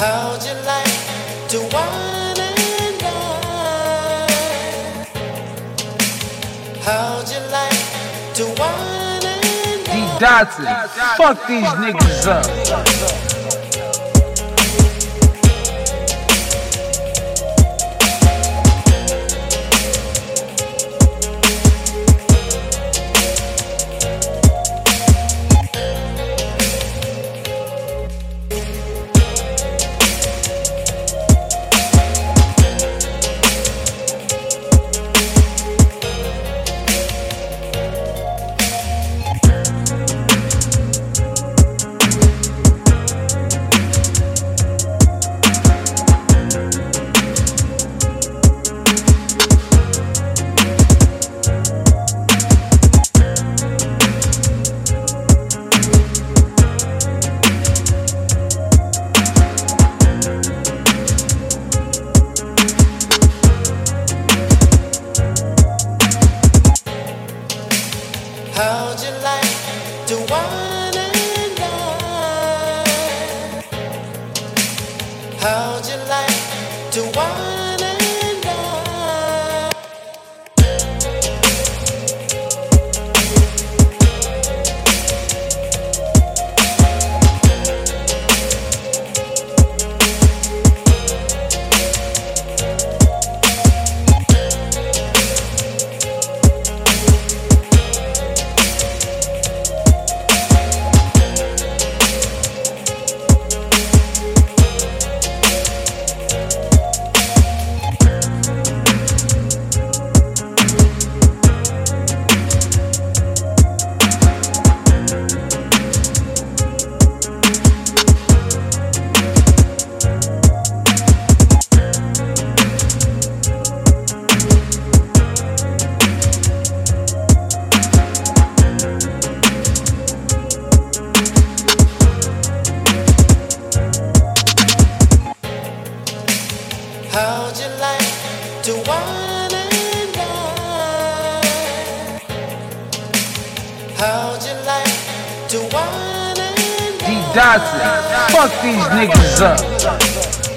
How'd you like to wine and dine? How'd you like to wine and D dine? Dotson, fuck these niggas up. How'd you like to wine How'd you like to wine and dine? How'd you like to wine and D? Dotson, fuck these niggas up.